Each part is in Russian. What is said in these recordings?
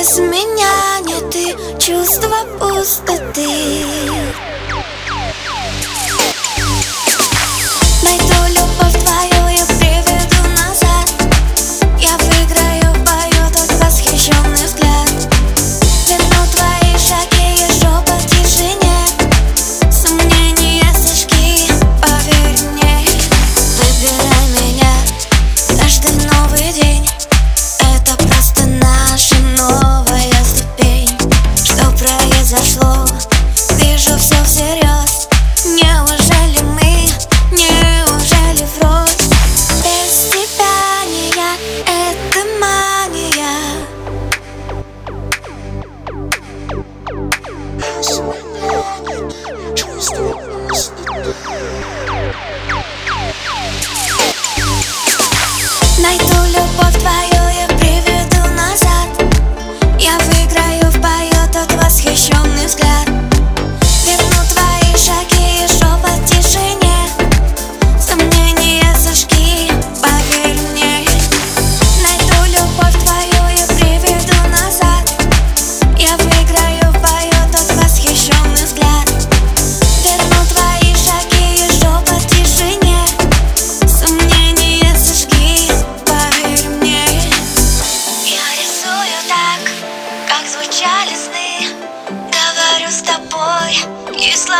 Без меня нет и чувства пустоты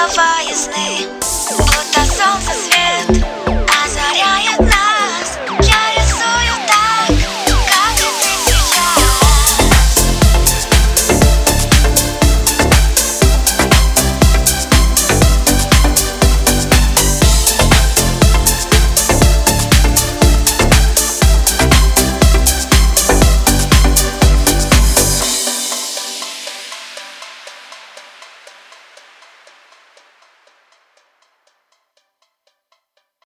love. I